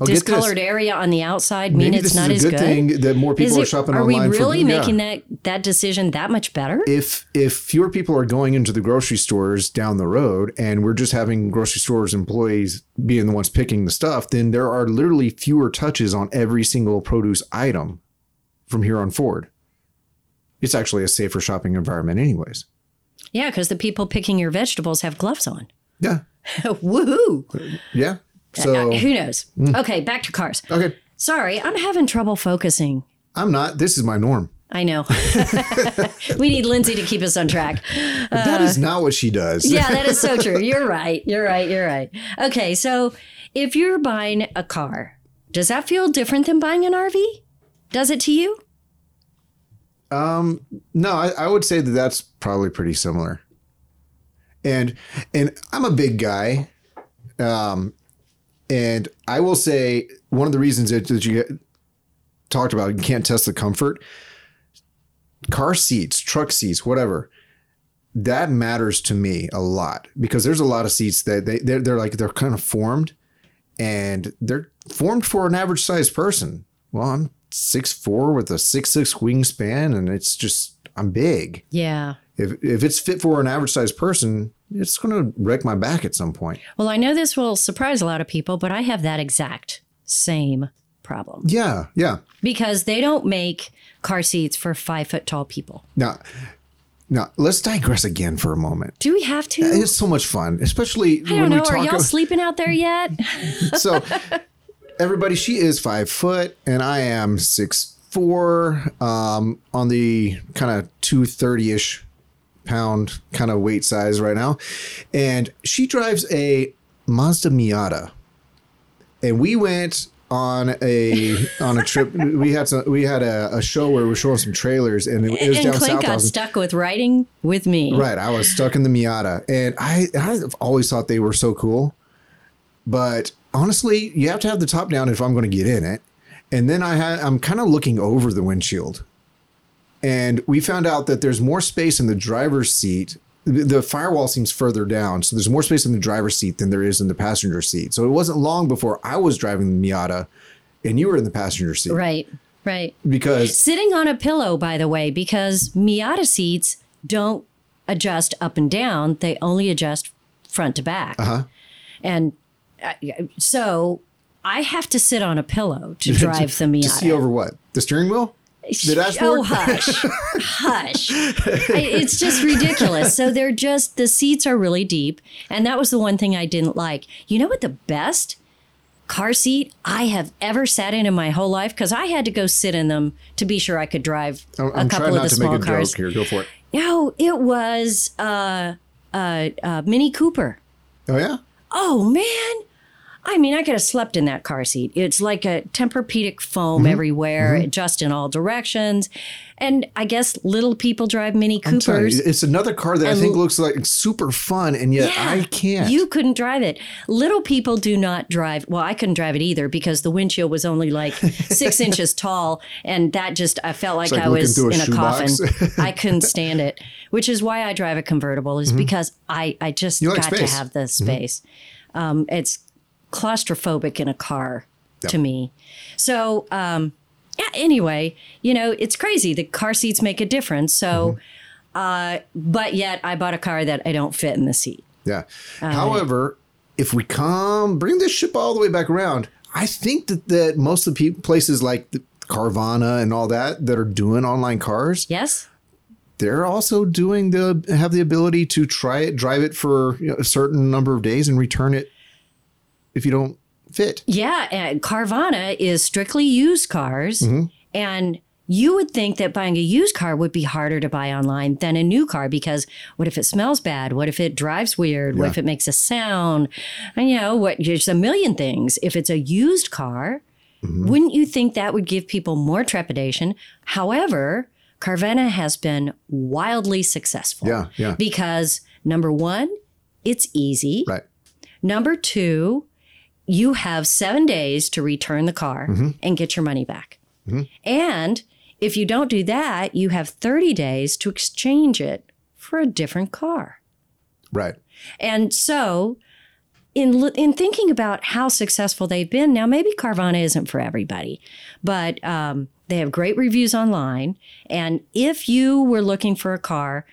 This. discolored area on the outside mean Maybe it's not is as a good, good? thing that more people Is are it- shopping are online. we really for, yeah. making that that decision that much better? if if fewer people are going into the grocery stores down the road and we're just having grocery stores employees being the ones picking the stuff then there are literally fewer touches on every single produce item from here on forward it's actually a safer shopping environment anyways yeah, because the people picking your vegetables have gloves on. yeah Woohoo! yeah So Uh, who knows? Okay, back to cars. okay, Sorry, I'm having trouble focusing. I'm not. This is my norm. I know. we need Lindsay to keep us on track. that is not what she does. Uh, Yeah, that is so true. You're right. You're right. You're right. Okay, so if you're buying a car, does that feel different than buying an RV? Does it to you? Um, no, I, I would say that that's probably pretty similar. And and I'm a big guy, um, and I will say one of the reasons that, that you talked about you can't test the comfort. Car seats, truck seats, whatever. That matters to me a lot because there's a lot of seats that they they're, they're like they're kind of formed, and they're formed for an average sized person. Well, I'm six four with a six six wingspan, and it's just I'm big. Yeah. If if it's fit for an average sized person, it's going to wreck my back at some point. Well, I know this will surprise a lot of people, but I have that exact same problem Yeah, yeah. because they don't make car seats for five foot tall people. Now, now let's digress again for a moment. Do we have to? It's so much fun, especially I don't know. Are y'all sleeping out there yet? so, everybody, she is five foot, and I am six four. Um, on the kind of two thirty ish pound kind of weight size right now, and she drives a Mazda Miata, and we went on a on a trip. We had some. We had a, a show where we were showing some trailers, and it, it was and down Clint south. Got stuck with riding with me. Right. I was stuck in the Miata and I, I've always thought they were so cool. But honestly, you have to have the top down if I'm going to get in it. And then I had, I'm kind of looking over the windshield. And we found out that there's more space in the driver's seat. The firewall seems further down. So there's more space in the driver's seat than there is in the passenger seat. So it wasn't long before I was driving the Miata and you were in the passenger seat. Right. Right. Because Sitting on a pillow, by the way, because Miata seats don't adjust up and down; they only adjust front to back. Uh-huh. And uh, so I have to sit on a pillow to drive the Miata. to see over what? The steering wheel? Dashboard? Oh, hush, hush! I, it's just ridiculous. So they're just the seats are really deep, and that was the one thing I didn't like. You know what the best car seat I have ever sat in in my whole life? Because I had to go sit in them to be sure I could drive I'm, a couple of the small a cars. here. Go for it. No, it was uh, uh, uh, Mini Cooper. Oh, yeah? Oh man. I mean, I could have slept in that car seat. It's like a Tempur-Pedic foam Mm-hmm. everywhere, just in all directions. And I guess little people drive Mini I'm Coopers. you, it's another car that I think looks like super fun, and yet I can't. You couldn't drive it. Little people do not drive. Well, I couldn't drive it either because the windshield was only like six inches tall, and that just I felt like, like I was a in a coffin. I couldn't stand it, which is why I drive a convertible. Is because I I just Mm-hmm. Like got to. Mm-hmm. have the space. Um, it's claustrophobic in a car to me. So um, yeah. Anyway, you know it's crazy. The car seats make a difference. So. Mm-hmm. Uh, but yet I bought a car that I don't fit in the seat. yeah. However, if we come bring this ship all the way back around, I think that, that most of the people, places like the Carvana and all that that are doing online cars, Yes? they're also doing the have the ability to try it, drive it for you know, a certain number of days, and return it if you don't fit. Yeah, and Carvana is strictly used cars. Mm-hmm. And you would think that buying a used car would be harder to buy online than a new car because what if it smells bad? What if it drives weird? What if it makes a sound? And you know, what there's a million things. If it's a used car, Mm-hmm. wouldn't you think that would give people more trepidation? However, Carvana has been wildly successful. Yeah, yeah. Because number one, it's easy. Right. Number two, you have seven days to return the car Mm-hmm. and get your money back. And if you don't do that, you have 30 days to exchange it for a different car. Right. And so, in in thinking about how successful they've been, now maybe Carvana isn't for everybody, but um, they have great reviews online. And if you were looking for a car,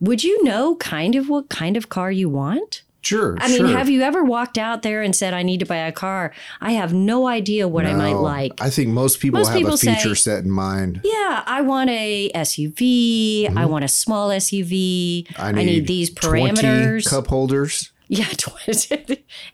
would you know kind of what kind of car you want? Sure. I mean, sure. have you ever walked out there and said, "I need to buy a car"? I have no idea what I might like. I think most people Most have people a feature say- set in mind. yeah, I want a SUV. I mm-hmm. want a small SUV. I need, these 20 parameters. cup holders. Yeah, tw-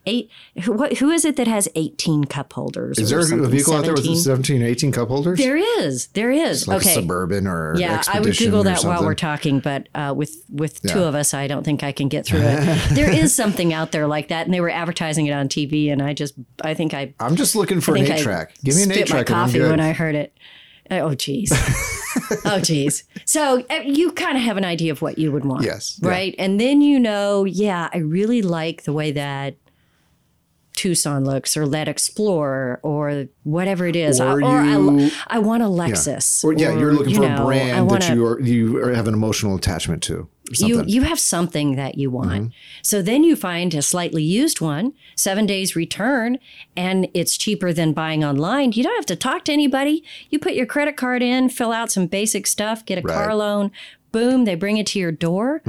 eight. Who, what, who is it that has 18 cup holders? Is there a vehicle out there with 17? 17, 18 cup holders? There is. There is. like okay. suburban or yeah, I would Google that while we're talking, but uh, with with two of us, I don't think I can get through it. there is something out there like that, and they were advertising it on TV, and I just, I think I, I'm just looking for an eight track. Give me an eight track my and I'm coffee when I heard it. Oh, geez. oh, geez. So uh, you kind of have an idea of what you would want. Yes, yeah. Right. And then you know, yeah, I really like the way that Tucson looks or Let Explorer or whatever it is. Or I, I, you- I want a Lexus. or yeah, you're looking you for know, a I brand that wanna- you are, you have an emotional attachment to. You. Mm-hmm. you have something that you want. So then you find a slightly used one, seven days return, and it's cheaper than buying online. You don't have to talk to anybody. You put your credit card in, fill out some basic stuff, get a car Right. Mm-hmm. loan, boom, they bring it to your door.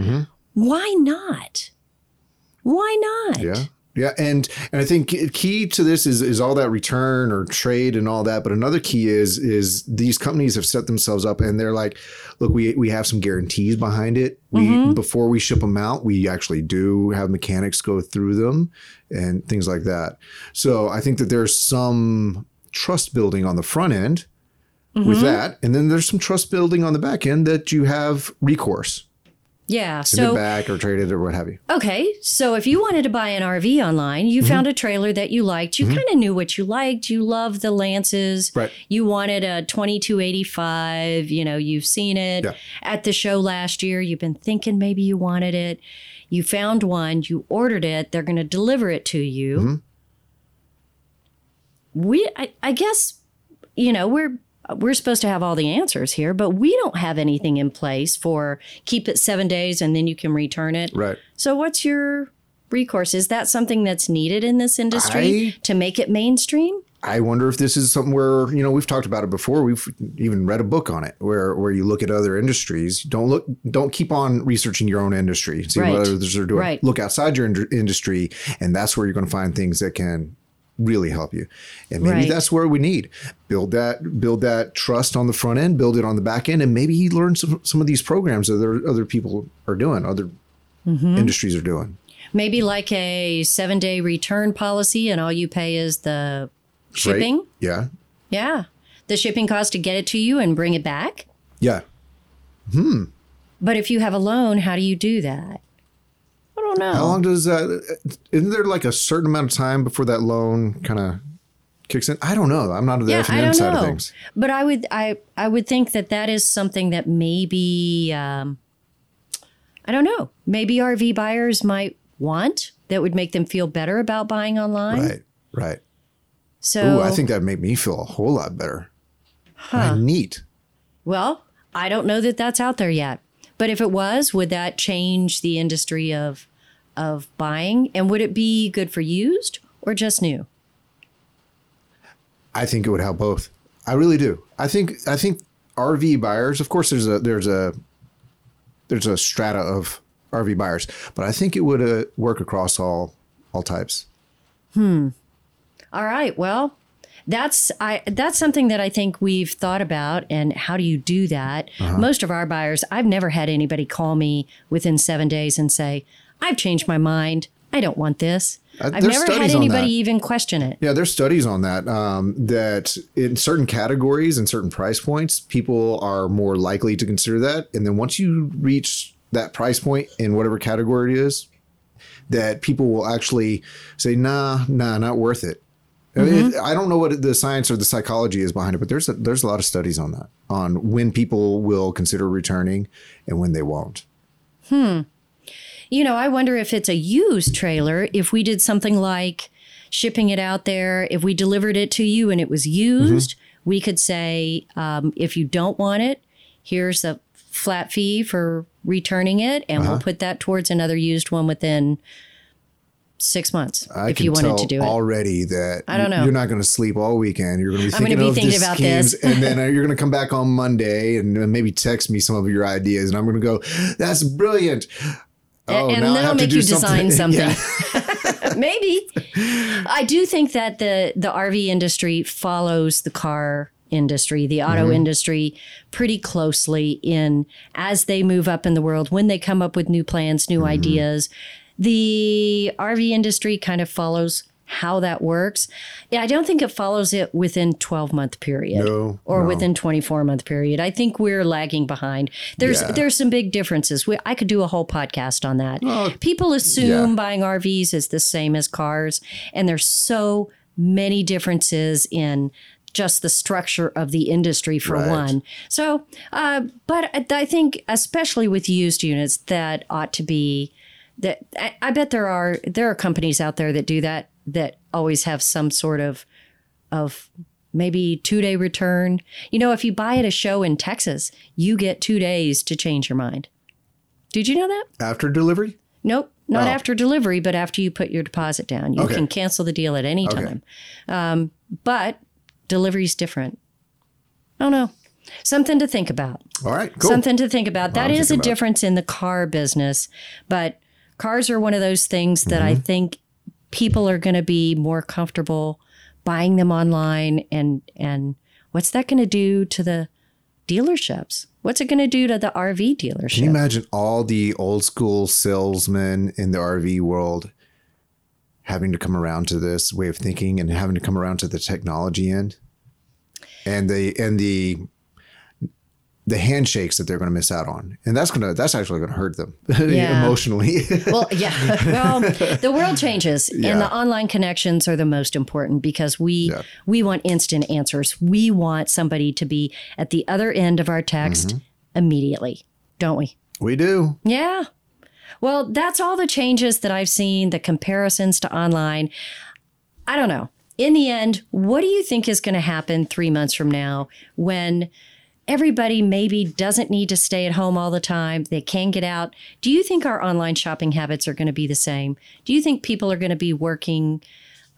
Why not? Why not? Yeah. Yeah, and and I think key to this is is all that return or trade and all that. But another key is is these companies have set themselves up and they're like, look, we we have some guarantees behind it. We Mm-hmm. before we ship them out, we actually do have mechanics go through them and things like that. So I think that there's some trust building on the front end Mm-hmm. with that, and then there's some trust building on the back end that you have recourse, Yeah. So back or trade it or what have you. Okay, so if you wanted to buy an RV online, you Mm-hmm. found a trailer that you liked. You kind of knew what you liked. You loved the Lances. Right. You wanted a 2285. You know, you've seen it Yeah. at the show last year. You've been thinking maybe you wanted it. You found one, you ordered it, they're going to deliver it to you. Mm-hmm. We, I, I guess, you know, we're we're supposed to have all the answers here, but we don't have anything in place for keep it seven days and then you can return it. Right. So, what's your recourse? Is that something that's needed in this industry I- to make it mainstream? I wonder if this is something where you know we've talked about it before. We've even read a book on it where where you look at other industries. Don't look. Don't keep on researching your own industry. See Right. what others are doing. Right. Look outside your ind- industry, and that's where you're going to find things that can really help you. And maybe Right. that's where we need build that build that trust on the front end, build it on the back end, and maybe learn some some of these programs that other other people are doing, other Mm-hmm. industries are doing. Maybe like a seven day return policy, and all you pay is the Right? shipping. Yeah. Yeah. The shipping cost to get it to you and bring it back. Yeah. Hmm. But if you have a loan, how do you do that? Don't know. How long does that? Isn't there like a certain amount of time before that loan kind of kicks in? I don't know. I'm not on the yeah, F and I M don't side know. of things. But I would I I would think that that is something that maybe um, I don't know. Maybe RV buyers might want that would make them feel better about buying online. Right. Right. So Ooh, I think that made me feel a whole lot better. Huh. Neat. well, I don't know that that's out there yet. But if it was, would that change the industry of of buying? And would it be good for used or just new? I think it would help both. I really do. I think I think RV buyers, of course there's a there's a there's a strata of RV buyers, but I think it would uh, work across all all types. Hmm. All right. Well, that's I that's something that I think we've thought about and how do you do that? Uh-huh. Most of our buyers, I've never had anybody call me within 7 days and say, "I've changed my mind. I don't want this." Uh, I've never had anybody even question it. Yeah, there's studies on that. Um, that in certain categories and certain price points, people are more likely to consider that. And then once you reach that price point in whatever category it is, that people will actually say, "Nah, nah, not worth it." I, mean, I don't know what the science or the psychology is behind it, but there's a, there's a lot of studies on that, on when people will consider returning and when they won't. You know, I wonder if it's a used trailer, if we did something like shipping it out there, if we delivered it to you and it was used, we could say, um, if you don't want it, here's a flat fee for returning it, and Uh-huh. we'll put that towards another used one within six months I if can you wanted tell to do it. already that I don't know. you're not going to sleep all weekend. You're going to be I'm gonna thinking be thinking about schemes, this. and then uh, you're going to come back on Monday and uh, maybe text me some of your ideas, and I'm going to go, "That's brilliant." Oh, and now then I'll make you design something. Maybe. I do think that the the RV industry follows the car industry, the auto Mm-hmm. industry pretty closely in as they move up in the world, when they come up with new plans, Mm-hmm. new ideas, The RV industry kind of follows how that works. Yeah, I don't think it follows it within 12 month period No, or no. within 24 month period. I think we're lagging behind. There's Yeah. there's some big differences. We, I could do a whole podcast on that. People assume yeah. buying RVs is the same as cars and there's so many differences in just the structure of the industry for Right. one. So, uh, but I- I think especially with used units that ought to be that I, I bet there are there are companies out there that do that that always have some sort of of maybe two day return. You know, if you buy at a show in Texas, you get two days to change your mind. Did you know that? After delivery? Nope, not Oh. after delivery, but after you put your deposit down. You Okay. can cancel the deal at any Okay. time. Um, but delivery's different. Oh no. Something to think about. All right, cool. Something to think about. That is a about. difference in the car business, but cars are one of those things that I Mm-hmm. think people are going to be more comfortable buying them online and and what's that going to do to the dealerships? What's it going to do to the RV dealership? Can you imagine all the old school salesmen in the RV world having to come around to this way of thinking and having to come around to the technology end and the and the the handshakes that they're going to miss out on and that's going to that's actually going to hurt them Yeah. emotionally well, yeah. Well, the world changes, Yeah. and the online connections are the most important because we Yeah. we want instant answers. We want somebody to be at the other end of our text Mm-hmm. immediately, don't we? we do Yeah. Well, that's all the changes that I've seen, the comparisons to online. I don't know. In the end, what do you think is going to happen three months from now when everybody maybe doesn't need to stay at home all the time? They can get out. Do you think our online shopping habits are going to be the same? Do you think people are going to be working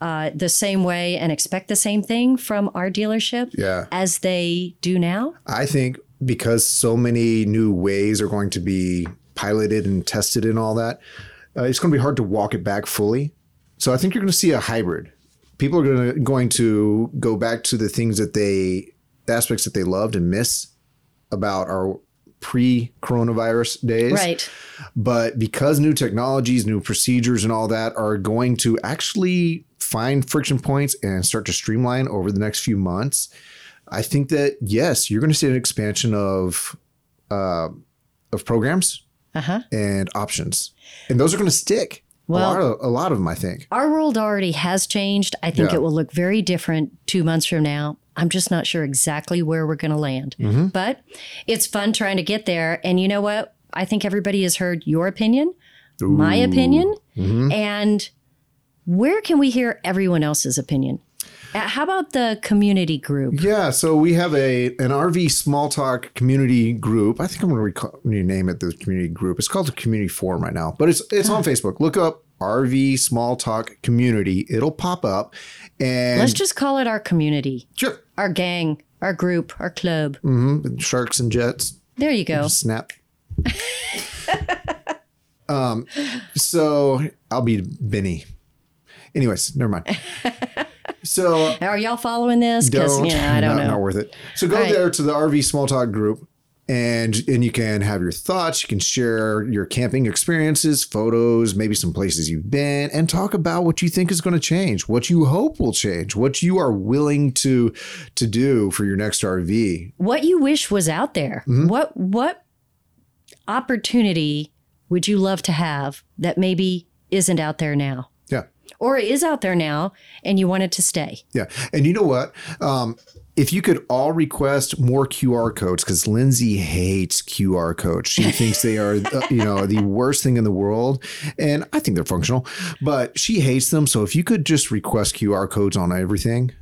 uh, the same way and expect the same thing from our dealership Yeah. as they do now? I think because so many new ways are going to be piloted and tested and all that, uh, it's going to be hard to walk it back fully. So I think you're going to see a hybrid. People are going to going to go back to the things that they, the aspects that they loved and miss about our pre-coronavirus days. Right. But because new technologies, new procedures, and all that are going to actually find friction points and start to streamline over the next few months, I think that yes, you're going to see an expansion of uh, of programs Uh huh. and options, and those are going to stick. Well- a lot of a lot of them, I think. Our world already has changed. I think Yeah. it will look very different two months from now. I'm just not sure exactly where we're going to land. Mm-hmm. But it's fun trying to get there. And you know what? I think everybody has heard your opinion, my opinion, Mm-hmm. and where can we hear everyone else's opinion? Uh, How about the community group? Yeah, so we have a an RV small talk community group. I think I'm going to rename it the community group. It's called the community forum right now, but it's it's on Facebook. Look up RV small talk community. It'll pop up, and Let's just call it our community, sure, our gang, our group, our club. hmm sharks and jets. There you go. Snap. um, so I'll be Benny. Anyways, never mind. So Are y'all following this? Because don't. yeah, I don't not, know. Not worth it. So go right. there to the RV Small Talk group, and and you can have your thoughts. You can share your camping experiences, photos, maybe some places you've been, and talk about what you think is going to change, what you hope will change, what you are willing to to do for your next RV. what you wish was out there. Mm-hmm. What what opportunity would you love to have that maybe isn't out there now? Yeah. Or is out there now and you want it to stay? Yeah. And you know what? Um, if you could all request more QR codes, because Lindsay hates QR codes. She thinks they are, uh, you know, the worst thing in the world. And I think they're functional, but she hates them. So if you could just request QR codes on everything.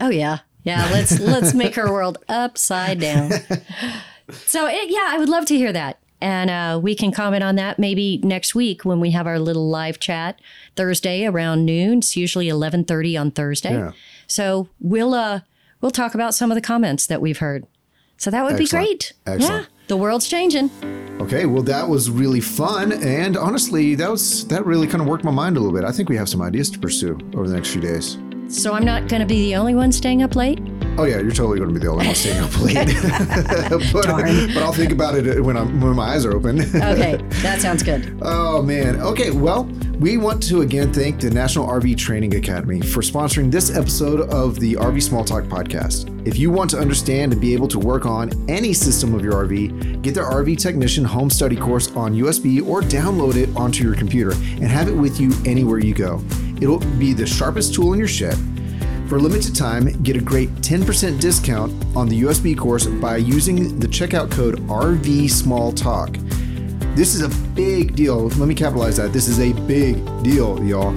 Oh yeah. Yeah, let's let's make our world upside down. So it, yeah, I would love to hear that. And uh, we can comment on that maybe next week when we have our little live chat Thursday around noon. It's usually eleven thirty on Thursday. Yeah. So we'll uh, we'll talk about some of the comments that we've heard. So that would Excellent. be great. Excellent. Yeah, the world's changing. Okay. Well, that was really fun. And honestly, that was, that really kind of worked my mind a little bit. I think we have some ideas to pursue over the next few days. So I'm not going to be the only one staying up late. Oh yeah, you're totally going to be the only one staying up late. but, Darn. but I'll think about it when I'm when my eyes are open. Okay, that sounds good. Oh man. Okay. Well, we want to again thank the National RV Training Academy for sponsoring this episode of the RV Small Talk podcast. If you want to understand and be able to work on any system of your RV, get their RV Technician Home Study course on USB or download it onto your computer and have it with you anywhere you go. It'll be the sharpest tool in your shed. For a limited time, get a great 10% discount on the USB course by using the checkout code RV Small Talk. This is a big deal. Let me capitalize that. This is a big deal, y'all.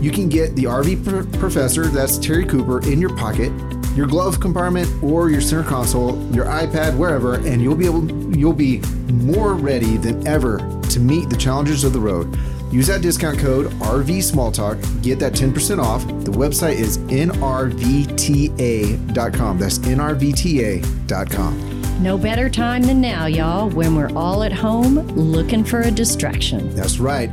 You can get the RV pr- professor, that's Terry Cooper, in your pocket, your glove compartment, or your center console, your iPad, wherever, and you'll be able you'll be more ready than ever to meet the challenges of the road. Use that discount code RV Small Talk. Get that 10% off. The website is nrvta.com. That's nrvta.com. No better time than now, y'all, when we're all at home looking for a distraction. That's right.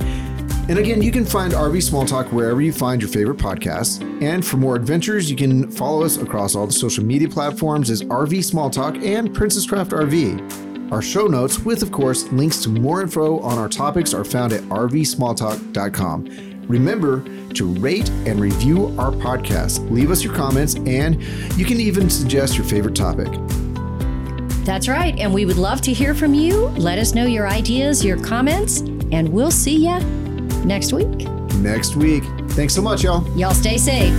And again, you can find RV Small Talk wherever you find your favorite podcasts. And for more adventures, you can follow us across all the social media platforms as RV Small Talk and Princess Craft RV. Our show notes, with of course links to more info on our topics, are found at rvsmalltalk.com. Remember to rate and review our podcast. Leave us your comments, and you can even suggest your favorite topic. That's right, and we would love to hear from you. Let us know your ideas, your comments, and we'll see ya next week. Next week. Thanks so much, y'all. Y'all stay safe.